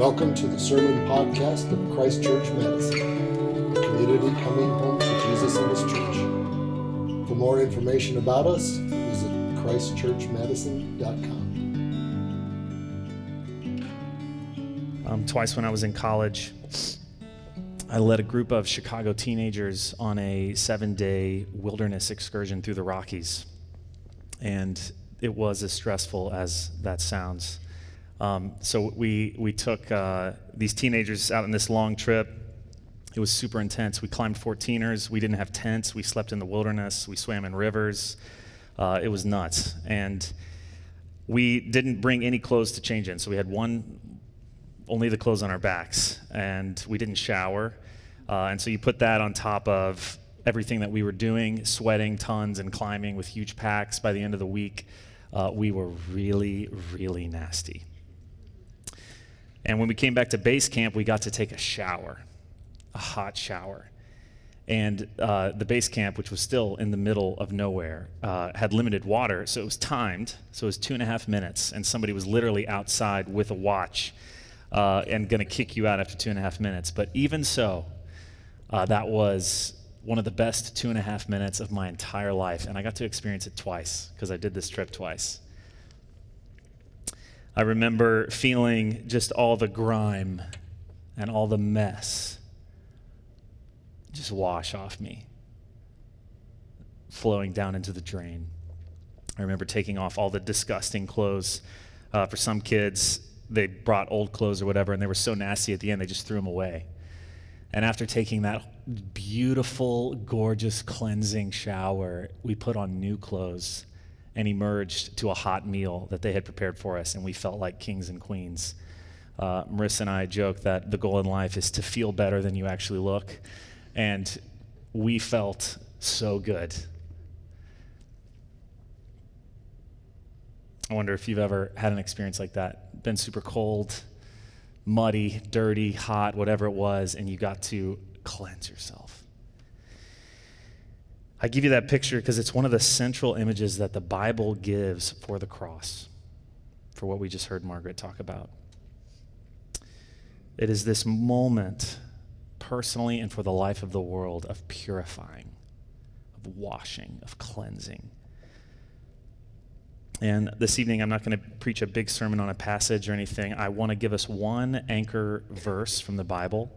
Welcome to the Sermon Podcast of Christ Church Madison, a community coming home to Jesus and His church. For more information about us, visit ChristchurchMadison.com. Um, twice when I was in college, I led a group of Chicago teenagers on a seven day wilderness excursion through the Rockies. And it was as stressful as that sounds. Um, so we, we took uh, these teenagers out on this long trip. It was super intense. We climbed 14ers. We didn't have tents. We slept in the wilderness. We swam in rivers. Uh, it was nuts. And we didn't bring any clothes to change in. So we had one, only the clothes on our backs. And we didn't shower. Uh, and so you put that on top of everything that we were doing, sweating tons and climbing with huge packs. By the end of the week, uh, we were really, really nasty. And when we came back to base camp, we got to take a shower, a hot shower. And uh, the base camp, which was still in the middle of nowhere, uh, had limited water, so it was timed. So it was two and a half minutes, and somebody was literally outside with a watch uh, and going to kick you out after two and a half minutes. But even so, uh, that was one of the best two and a half minutes of my entire life, and I got to experience it twice because I did this trip twice. I remember feeling just all the grime and all the mess just wash off me, flowing down into the drain. I remember taking off all the disgusting clothes. Uh, for some kids, they brought old clothes or whatever, and they were so nasty at the end, they just threw them away. And after taking that beautiful, gorgeous, cleansing shower, we put on new clothes and emerged to a hot meal that they had prepared for us, and we felt like kings and queens. Uh, Marissa and I joke that the goal in life is to feel better than you actually look, and we felt so good. I wonder if you've ever had an experience like that. Been super cold, muddy, dirty, hot, whatever it was, and you got to cleanse yourself. I give you that picture because it's one of the central images that the Bible gives for the cross, for what we just heard Margaret talk about. It is this moment, personally and for the life of the world, of purifying, of washing, of cleansing. And this evening, I'm not going to preach a big sermon on a passage or anything. I want to give us one anchor verse from the Bible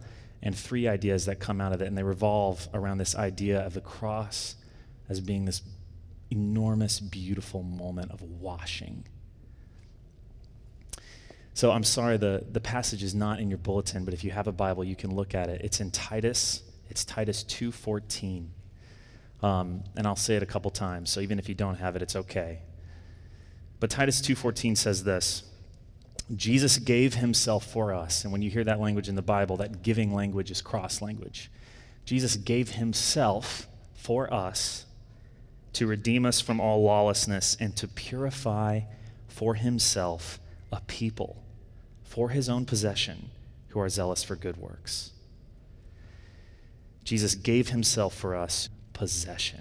and three ideas that come out of it. And they revolve around this idea of the cross as being this enormous, beautiful moment of washing. So I'm sorry, the, the passage is not in your bulletin, but if you have a Bible, you can look at it. It's in Titus. It's Titus 2.14. Um, and I'll say it a couple times, so even if you don't have it, it's okay. But Titus 2:14 says this: Jesus gave himself for us. And when you hear that language in the Bible, that giving language is cross language. Jesus gave himself for us to redeem us from all lawlessness and to purify for himself a people for his own possession who are zealous for good works. Jesus gave himself for us possession.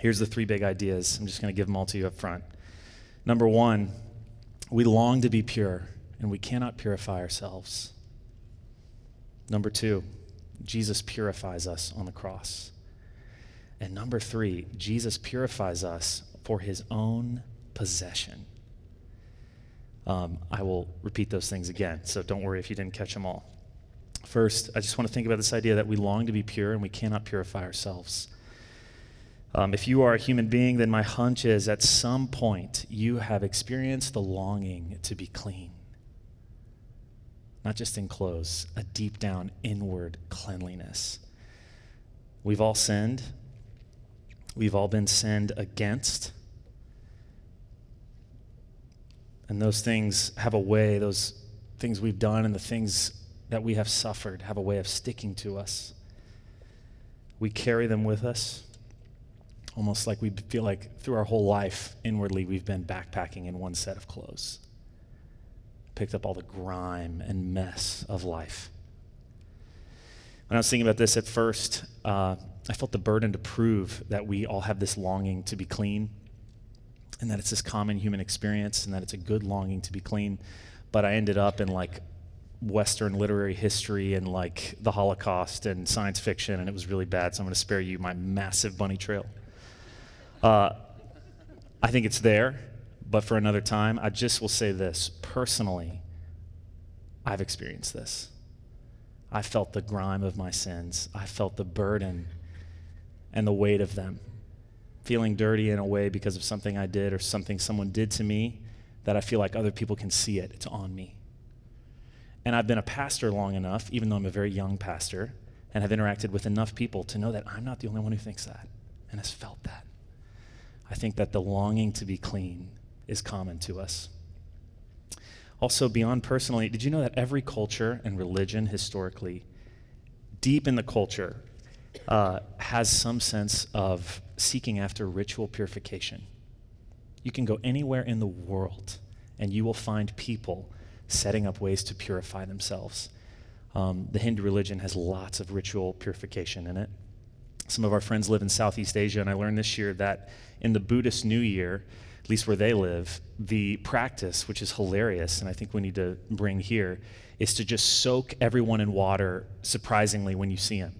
Here's the three big ideas. I'm just going to give them all to you up front. Number one, we long to be pure, and we cannot purify ourselves. Number two, Jesus purifies us on the cross. And number three, Jesus purifies us for his own possession. Um, I will repeat those things again, so don't worry if you didn't catch them all. First, I just want to think about this idea that we long to be pure and we cannot purify ourselves. Um, if you are a human being, then my hunch is at some point you have experienced the longing to be clean. Not just in clothes, a deep down inward cleanliness. We've all sinned. We've all been sinned against. And those things have a way, those things we've done and the things that we have suffered have a way of sticking to us. We carry them with us almost like we feel like through our whole life, inwardly, we've been backpacking in one set of clothes. Picked up all the grime and mess of life. When I was thinking about this at first, uh, I felt the burden to prove that we all have this longing to be clean. and that it's this common human experience and that it's a good longing to be clean. But I ended up in like Western literary history and like the Holocaust and science fiction, and it was really bad. So I'm going to spare you my massive bunny trail. Uh, I think it's there, but for another time, I just will say this personally, I've experienced this. I felt the grime of my sins, I felt the burden and the weight of them. Feeling dirty in a way because of something I did or something someone did to me that I feel like other people can see it. It's on me. And I've been a pastor long enough, even though I'm a very young pastor, and have interacted with enough people to know that I'm not the only one who thinks that and has felt that. I think that the longing to be clean is common to us. Also, beyond personally, did you know that every culture and religion historically, deep in the culture, uh, has some sense of seeking after ritual purification? You can go anywhere in the world and you will find people setting up ways to purify themselves. Um, the Hindu religion has lots of ritual purification in it. Some of our friends live in Southeast Asia, and I learned this year that in the Buddhist New Year, at least where they live, the practice, which is hilarious, and I think we need to bring here, is to just soak everyone in water surprisingly when you see them.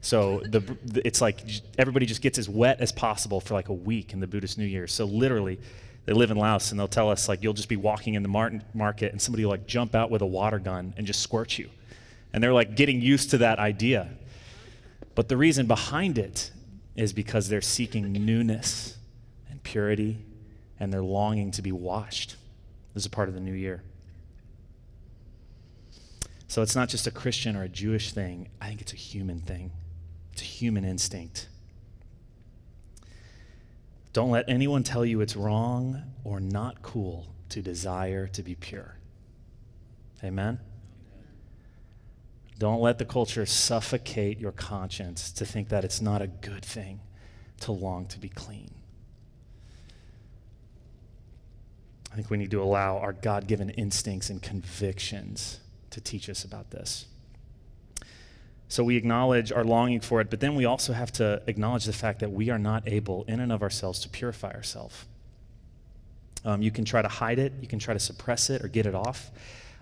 So the, it's like everybody just gets as wet as possible for like a week in the Buddhist New Year. So literally, they live in Laos and they'll tell us like you'll just be walking in the market and somebody will like jump out with a water gun and just squirt you. And they're like getting used to that idea. But the reason behind it is because they're seeking newness and purity and they're longing to be washed. This is a part of the new year. So it's not just a Christian or a Jewish thing, I think it's a human thing. It's a human instinct. Don't let anyone tell you it's wrong or not cool to desire to be pure. Amen? Don't let the culture suffocate your conscience to think that it's not a good thing to long to be clean. I think we need to allow our God given instincts and convictions to teach us about this. So we acknowledge our longing for it, but then we also have to acknowledge the fact that we are not able, in and of ourselves, to purify ourselves. Um, you can try to hide it, you can try to suppress it or get it off.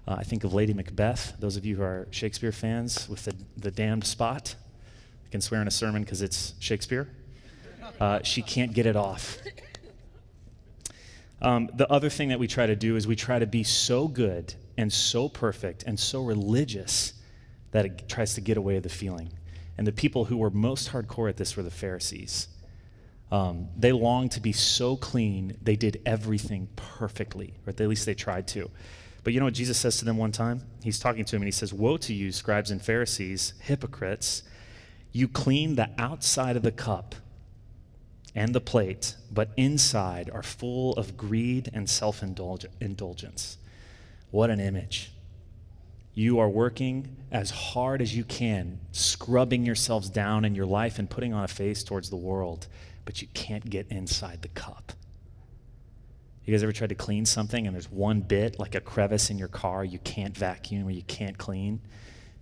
Uh, I think of Lady Macbeth, those of you who are Shakespeare fans, with the, the damned spot. I can swear in a sermon because it's Shakespeare. Uh, she can't get it off. Um, the other thing that we try to do is we try to be so good and so perfect and so religious that it tries to get away the feeling. And the people who were most hardcore at this were the Pharisees. Um, they longed to be so clean, they did everything perfectly, or at least they tried to. But you know what Jesus says to them one time? He's talking to him and he says, Woe to you, scribes and Pharisees, hypocrites! You clean the outside of the cup and the plate, but inside are full of greed and self indulgence. What an image. You are working as hard as you can, scrubbing yourselves down in your life and putting on a face towards the world, but you can't get inside the cup. You guys ever tried to clean something and there's one bit, like a crevice in your car, you can't vacuum or you can't clean?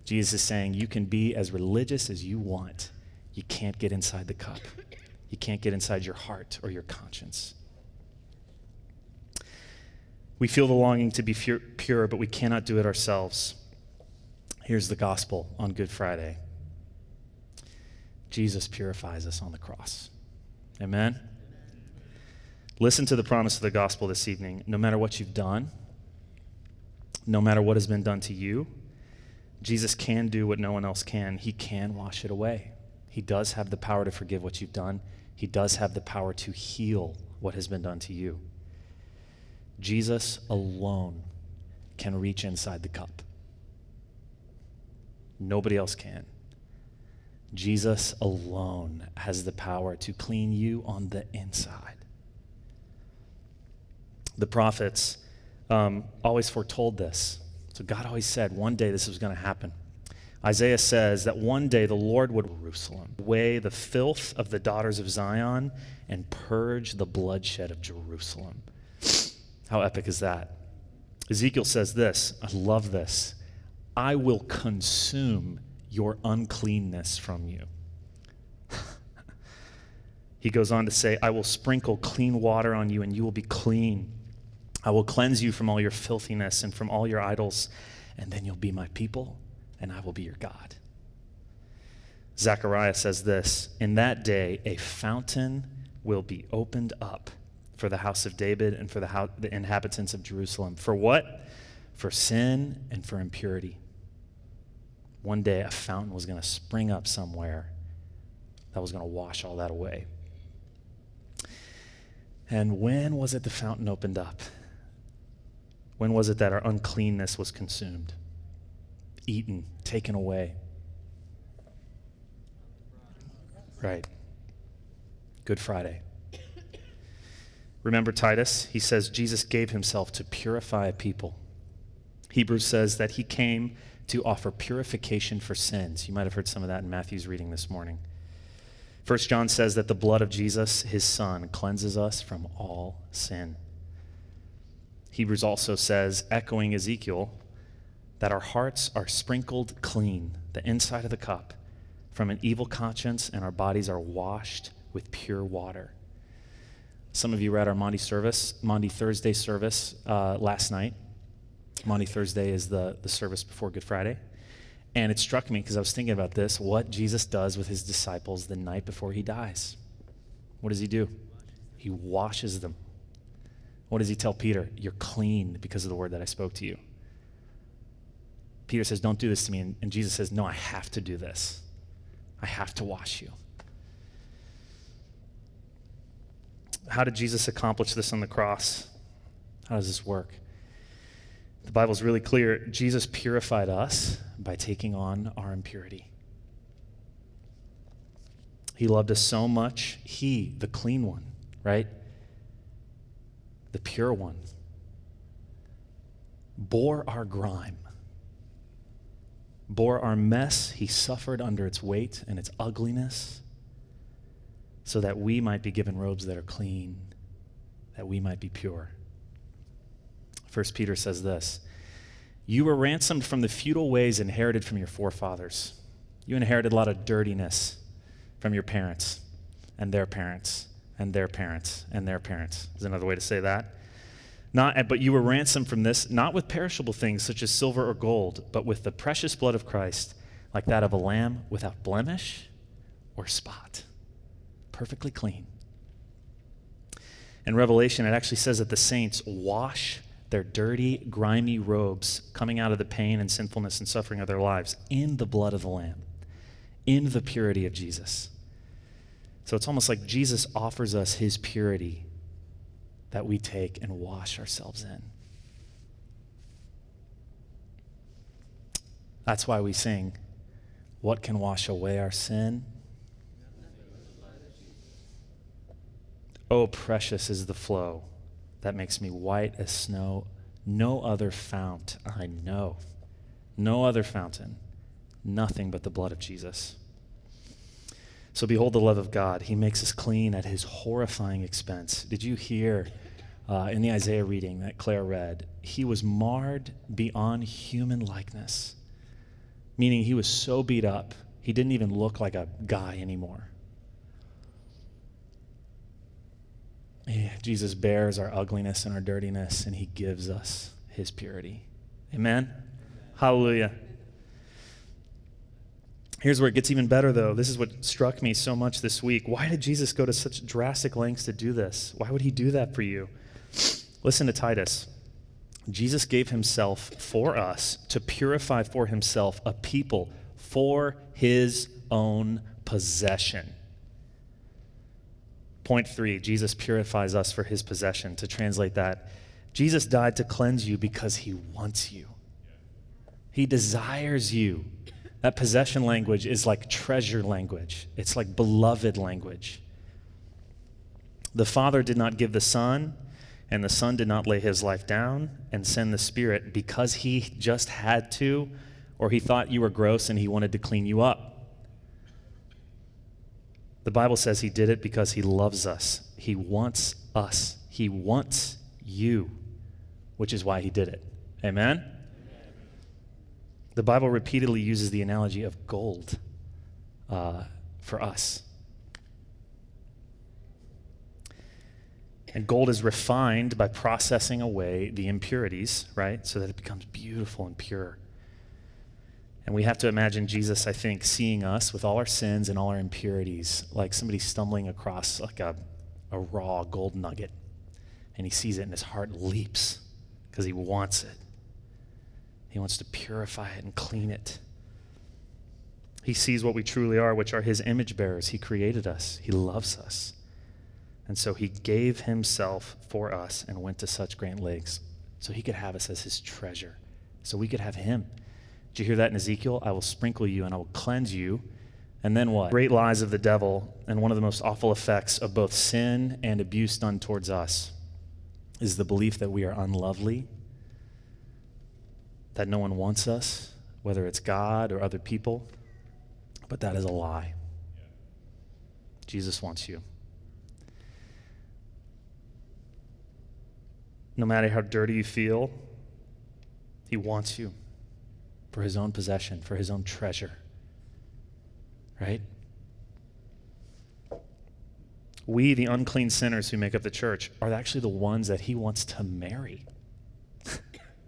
Jesus is saying you can be as religious as you want. You can't get inside the cup. You can't get inside your heart or your conscience. We feel the longing to be pure, but we cannot do it ourselves. Here's the gospel on Good Friday Jesus purifies us on the cross. Amen? Listen to the promise of the gospel this evening. No matter what you've done, no matter what has been done to you, Jesus can do what no one else can. He can wash it away. He does have the power to forgive what you've done, He does have the power to heal what has been done to you. Jesus alone can reach inside the cup. Nobody else can. Jesus alone has the power to clean you on the inside the prophets um, always foretold this. So God always said one day this was going to happen. Isaiah says that one day the Lord would Jerusalem, weigh the filth of the daughters of Zion, and purge the bloodshed of Jerusalem. How epic is that? Ezekiel says this I love this. I will consume your uncleanness from you. He goes on to say, I will sprinkle clean water on you, and you will be clean. I will cleanse you from all your filthiness and from all your idols, and then you'll be my people, and I will be your God. Zechariah says this In that day, a fountain will be opened up for the house of David and for the, the inhabitants of Jerusalem. For what? For sin and for impurity. One day, a fountain was going to spring up somewhere that was going to wash all that away. And when was it the fountain opened up? When was it that our uncleanness was consumed, eaten, taken away? Right. Good Friday. Remember Titus? He says Jesus gave himself to purify people. Hebrews says that he came to offer purification for sins. You might have heard some of that in Matthew's reading this morning. First John says that the blood of Jesus, his son, cleanses us from all sin. Hebrews also says, echoing Ezekiel, that our hearts are sprinkled clean, the inside of the cup, from an evil conscience, and our bodies are washed with pure water. Some of you read our Maundy service, Maundy Thursday service uh, last night. Maundy Thursday is the, the service before Good Friday. And it struck me because I was thinking about this what Jesus does with his disciples the night before he dies. What does he do? He washes them. What does he tell Peter? You're clean because of the word that I spoke to you. Peter says, Don't do this to me. And, Jesus says, No, I have to do this. I have to wash you. How did Jesus accomplish this on the cross? How does this work? The Bible's really clear. Jesus purified us by taking on our impurity. He loved us so much. He, the clean one, right? The pure one, bore our grime, bore our mess. He suffered under its weight and its ugliness so that we might be given robes that are clean, that we might be pure. First Peter says this You were ransomed from the futile ways inherited from your forefathers. You inherited a lot of dirtiness from your parents and their parents and their parents and their parents, is another way to say that. Not, but you were ransomed from this, not with perishable things such as silver or gold, but with the precious blood of Christ, like that of a lamb without blemish or spot, perfectly clean. In Revelation, it actually says that the saints wash their dirty, grimy robes coming out of the pain and sinfulness and suffering of their lives in the blood of the Lamb, in the purity of Jesus. So it's almost like Jesus offers us his purity that we take and wash ourselves in. That's why we sing, What can wash away our sin? Oh, precious is the flow that makes me white as snow. No other fount I know. No other fountain. Nothing but the blood of Jesus. So behold the love of God. He makes us clean at his horrifying expense. Did you hear uh, in the Isaiah reading that Claire read? He was marred beyond human likeness, meaning he was so beat up, he didn't even look like a guy anymore. Yeah, Jesus bears our ugliness and our dirtiness, and he gives us his purity. Amen? Hallelujah. Here's where it gets even better, though. This is what struck me so much this week. Why did Jesus go to such drastic lengths to do this? Why would he do that for you? Listen to Titus. Jesus gave himself for us to purify for himself a people for his own possession Point three Jesus purifies us for his possession. To translate that, Jesus died to cleanse you because he wants you, he desires you. That possession language is like treasure language, it's like beloved language. The Father did not give the Son, and the Son did not lay his life down and send the Spirit because he just had to, or he thought you were gross and he wanted to clean you up. The Bible says he did it because he loves us. He wants us. He wants you, which is why he did it. Amen? The Bible repeatedly uses the analogy of gold uh, for us. And gold is refined by processing away the impurities, right? So that it becomes beautiful and pure. And we have to imagine Jesus, I think, seeing us with all our sins and all our impurities, like somebody stumbling across like a, a raw gold nugget. And he sees it and his heart leaps because he wants it. He wants to purify it and clean it. He sees what we truly are, which are his image bearers. He created us, he loves us. And so he gave himself for us and went to such great lengths so he could have us as his treasure, so we could have him. Did you hear that in Ezekiel? I will sprinkle you and I will cleanse you. And then what? Great lies of the devil and one of the most awful effects of both sin and abuse done towards us is the belief that we are unlovely, that no one wants us, whether it's God or other people. But that is a lie. Jesus wants you. No matter how dirty you feel, He wants you for His own possession, for His own treasure. Right? We, the unclean sinners who make up the church, are actually the ones that He wants to marry.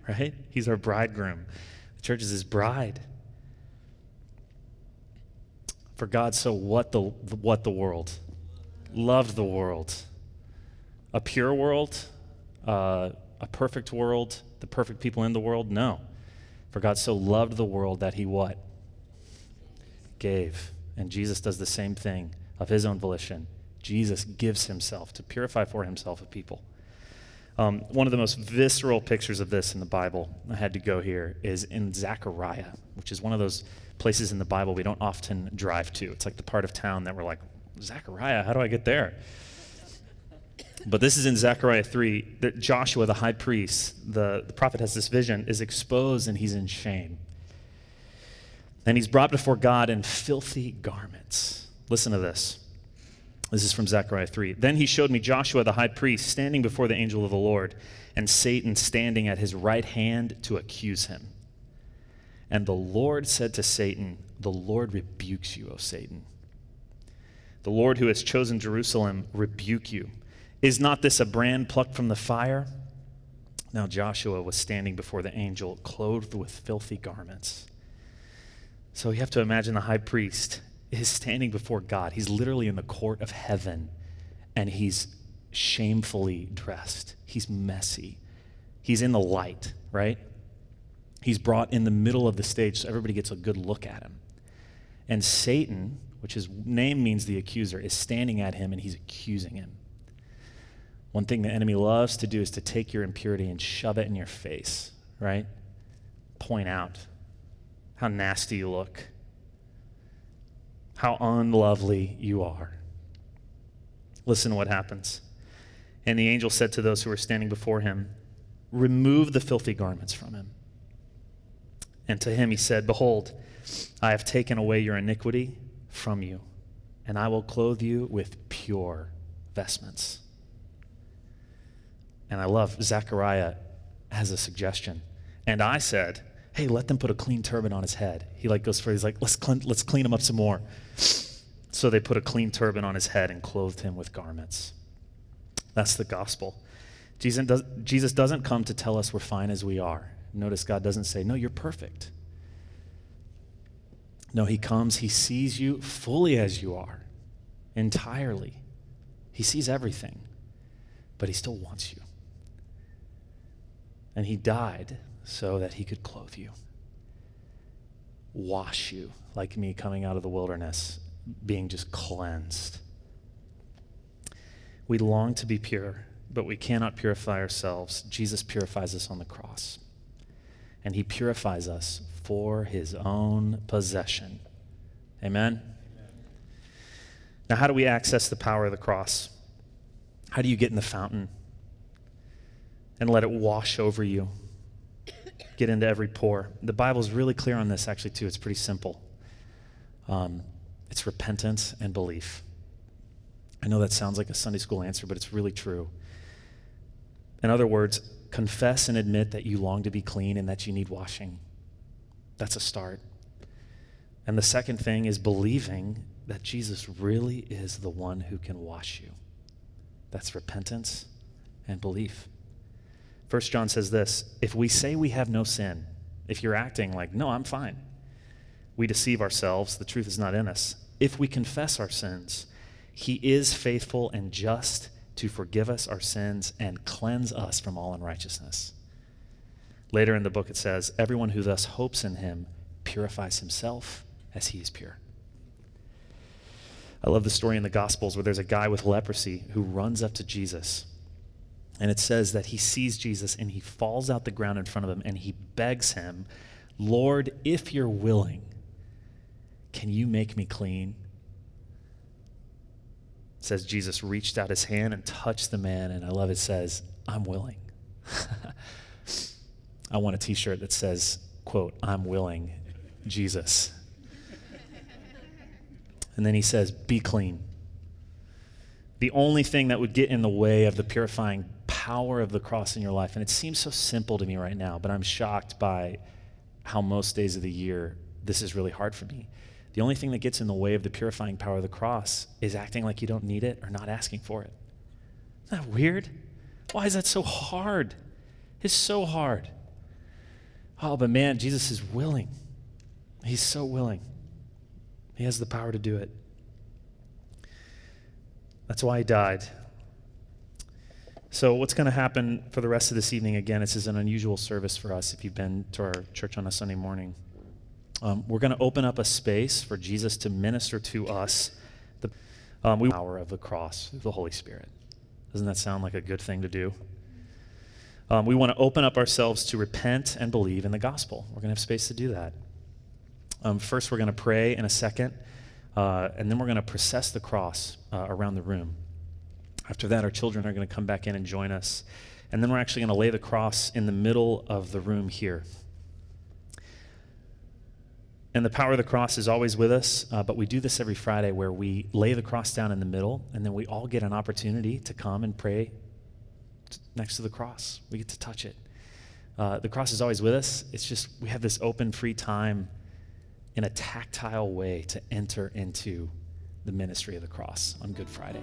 Right? He's our bridegroom. The church is His bride. For God so what the what the world loved the world, a pure world, uh, a perfect world, the perfect people in the world? No. For God so loved the world that he what? Gave. And Jesus does the same thing of his own volition. Jesus gives himself to purify for himself a people. Um, one of the most visceral pictures of this in the Bible, I had to go here, is in Zechariah, which is one of those places in the Bible we don't often drive to. It's like the part of town that we're like, Zechariah, how do I get there? But this is in Zechariah 3 that Joshua, the high priest, the, the prophet has this vision, is exposed and he's in shame. And he's brought before God in filthy garments. Listen to this. This is from Zechariah 3. Then he showed me Joshua, the high priest, standing before the angel of the Lord, and Satan standing at his right hand to accuse him. And the Lord said to Satan, The Lord rebukes you, O Satan. The Lord who has chosen Jerusalem rebuke you. Is not this a brand plucked from the fire? Now Joshua was standing before the angel, clothed with filthy garments. So you have to imagine the high priest is standing before God. He's literally in the court of heaven, and he's shamefully dressed. He's messy. He's in the light, right? He's brought in the middle of the stage so everybody gets a good look at him. And Satan, which his name means the accuser, is standing at him and he's accusing him. One thing the enemy loves to do is to take your impurity and shove it in your face, right? Point out how nasty you look, how unlovely you are. Listen to what happens. And the angel said to those who were standing before him, Remove the filthy garments from him. And to him he said, Behold, I have taken away your iniquity from you, and I will clothe you with pure vestments. And I love Zechariah has a suggestion. And I said, hey, let them put a clean turban on his head. He like goes for he's like, let's clean, let's clean him up some more. So they put a clean turban on his head and clothed him with garments. That's the gospel. Jesus, does, Jesus doesn't come to tell us we're fine as we are. Notice God doesn't say, no, you're perfect. No, he comes, he sees you fully as you are, entirely. He sees everything, but he still wants you. And he died so that he could clothe you, wash you, like me coming out of the wilderness, being just cleansed. We long to be pure, but we cannot purify ourselves. Jesus purifies us on the cross, and he purifies us for his own possession. Amen? Amen? Now, how do we access the power of the cross? How do you get in the fountain? and let it wash over you, get into every pore. The Bible is really clear on this, actually, too. It's pretty simple. Um, it's repentance and belief. I know that sounds like a Sunday school answer, but it's really true. In other words, confess and admit that you long to be clean and that you need washing. That's a start. And the second thing is believing that Jesus really is the one who can wash you. That's repentance and belief. First John says this if we say we have no sin, if you're acting like, no, I'm fine, we deceive ourselves, the truth is not in us. If we confess our sins, he is faithful and just to forgive us our sins and cleanse us from all unrighteousness. Later in the book, it says, Everyone who thus hopes in him purifies himself as he is pure. I love the story in the Gospels where there's a guy with leprosy who runs up to Jesus. And it says that he sees Jesus and he falls out the ground in front of him and he begs him, Lord, if you're willing, can you make me clean? It says Jesus reached out his hand and touched the man, and I love it says, I'm willing. I want a t shirt that says, quote, I'm willing, Jesus. And then he says, Be clean. The only thing that would get in the way of the purifying power of the cross in your life, and it seems so simple to me right now, but I'm shocked by how most days of the year this is really hard for me. The only thing that gets in the way of the purifying power of the cross is acting like you don't need it or not asking for it. Isn't that weird? Why is that so hard? It's so hard. Oh, but man, Jesus is willing. He's so willing. He has the power to do it. That's why he died. So, what's going to happen for the rest of this evening? Again, this is an unusual service for us if you've been to our church on a Sunday morning. Um, we're going to open up a space for Jesus to minister to us the um, we, power of the cross, the Holy Spirit. Doesn't that sound like a good thing to do? Um, we want to open up ourselves to repent and believe in the gospel. We're going to have space to do that. Um, first, we're going to pray in a second, uh, and then we're going to process the cross uh, around the room. After that, our children are going to come back in and join us. And then we're actually going to lay the cross in the middle of the room here. And the power of the cross is always with us, uh, but we do this every Friday where we lay the cross down in the middle, and then we all get an opportunity to come and pray next to the cross. We get to touch it. Uh, the cross is always with us. It's just we have this open, free time in a tactile way to enter into the ministry of the cross on Good Friday.